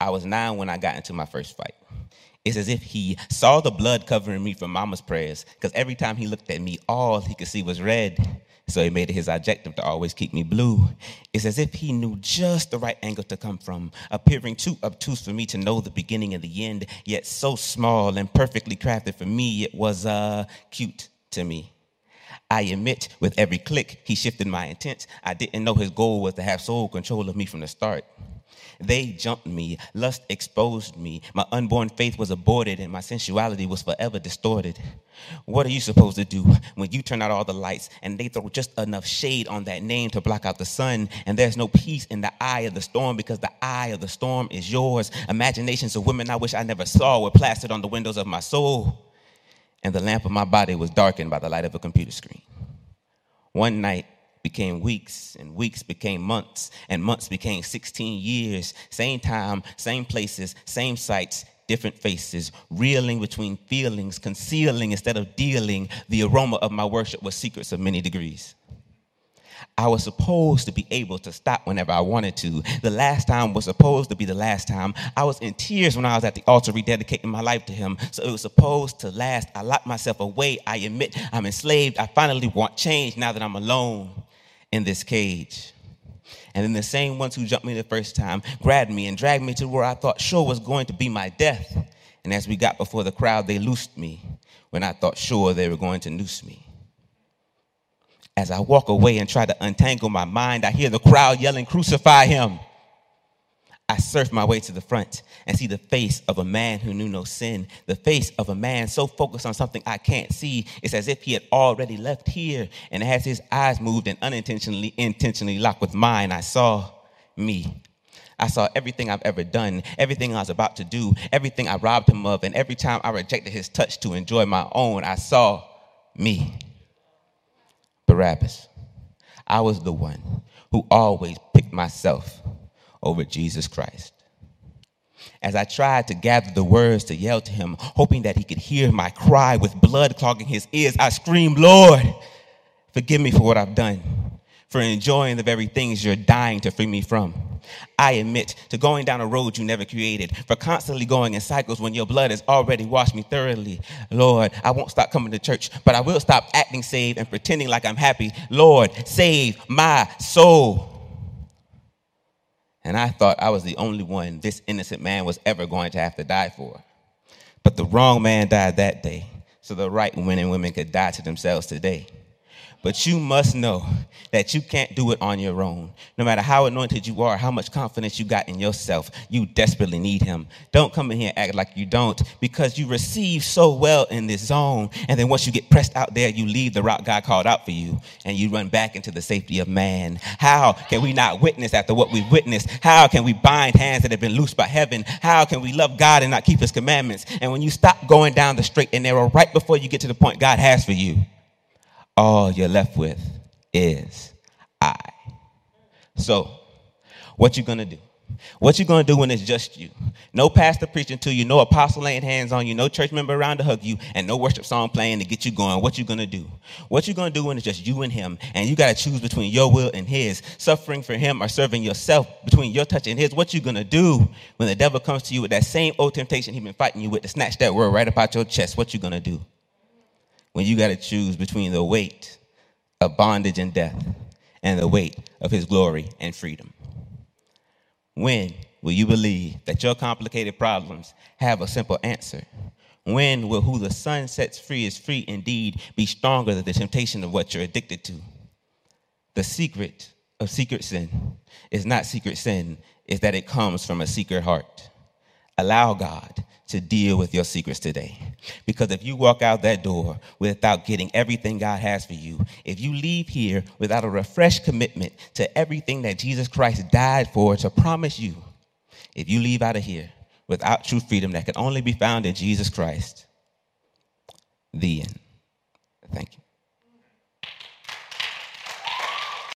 I was nine when I got into my first fight. It's as if he saw the blood covering me from mama's prayers, because every time he looked at me, all he could see was red. So he made it his objective to always keep me blue. It's as if he knew just the right angle to come from, appearing too obtuse for me to know the beginning and the end, yet so small and perfectly crafted for me, it was uh, cute to me. I admit, with every click, he shifted my intent. I didn't know his goal was to have sole control of me from the start. They jumped me, lust exposed me, my unborn faith was aborted, and my sensuality was forever distorted. What are you supposed to do when you turn out all the lights and they throw just enough shade on that name to block out the sun, and there's no peace in the eye of the storm because the eye of the storm is yours? Imaginations of women I wish I never saw were plastered on the windows of my soul, and the lamp of my body was darkened by the light of a computer screen. One night, became weeks, and weeks became months, and months became 16 years. Same time, same places, same sights, different faces, reeling between feelings, concealing instead of dealing. The aroma of my worship was secrets of many degrees. I was supposed to be able to stop whenever I wanted to. The last time was supposed to be the last time. I was in tears when I was at the altar rededicating my life to Him. So it was supposed to last. I locked myself away. I admit I'm enslaved. I finally want change now that I'm alone in this cage. And then the same ones who jumped me the first time grabbed me and dragged me to where I thought sure was going to be my death. And as we got before the crowd, they loosed me when I thought sure they were going to noose me. As I walk away and try to untangle my mind, I hear the crowd yelling, Crucify him. I surf my way to the front and see the face of a man who knew no sin, the face of a man so focused on something I can't see. It's as if he had already left here. And as his eyes moved and unintentionally, intentionally locked with mine, I saw me. I saw everything I've ever done, everything I was about to do, everything I robbed him of, and every time I rejected his touch to enjoy my own, I saw me. Barabbas. I was the one who always picked myself over Jesus Christ. As I tried to gather the words to yell to him, hoping that he could hear my cry with blood clogging his ears, I screamed, Lord, forgive me for what I've done, for enjoying the very things you're dying to free me from. I admit to going down a road you never created, for constantly going in cycles when your blood has already washed me thoroughly. Lord, I won't stop coming to church, but I will stop acting saved and pretending like I'm happy. Lord, save my soul. And I thought I was the only one this innocent man was ever going to have to die for. But the wrong man died that day, so the right men and women could die to themselves today. But you must know that you can't do it on your own. No matter how anointed you are, how much confidence you got in yourself, you desperately need him. Don't come in here and act like you don't because you receive so well in this zone. And then once you get pressed out there, you leave the rock God called out for you and you run back into the safety of man. How can we not witness after what we've witnessed? How can we bind hands that have been loosed by heaven? How can we love God and not keep his commandments? And when you stop going down the straight and narrow right before you get to the point God has for you, all you're left with is I. So, what you gonna do? What you gonna do when it's just you? No pastor preaching to you, no apostle laying hands on you, no church member around to hug you, and no worship song playing to get you going. What you gonna do? What you gonna do when it's just you and him, and you gotta choose between your will and his, suffering for him or serving yourself between your touch and his? What you gonna do when the devil comes to you with that same old temptation he been fighting you with to snatch that word right up out your chest? What you gonna do? When you got to choose between the weight of bondage and death and the weight of his glory and freedom. When will you believe that your complicated problems have a simple answer? When will who the Son sets free is free indeed be stronger than the temptation of what you're addicted to? The secret of secret sin is not secret sin, is that it comes from a secret heart. Allow God to deal with your secrets today. Because if you walk out that door without getting everything God has for you, if you leave here without a refreshed commitment to everything that Jesus Christ died for to promise you, if you leave out of here without true freedom that can only be found in Jesus Christ, the end. Thank you.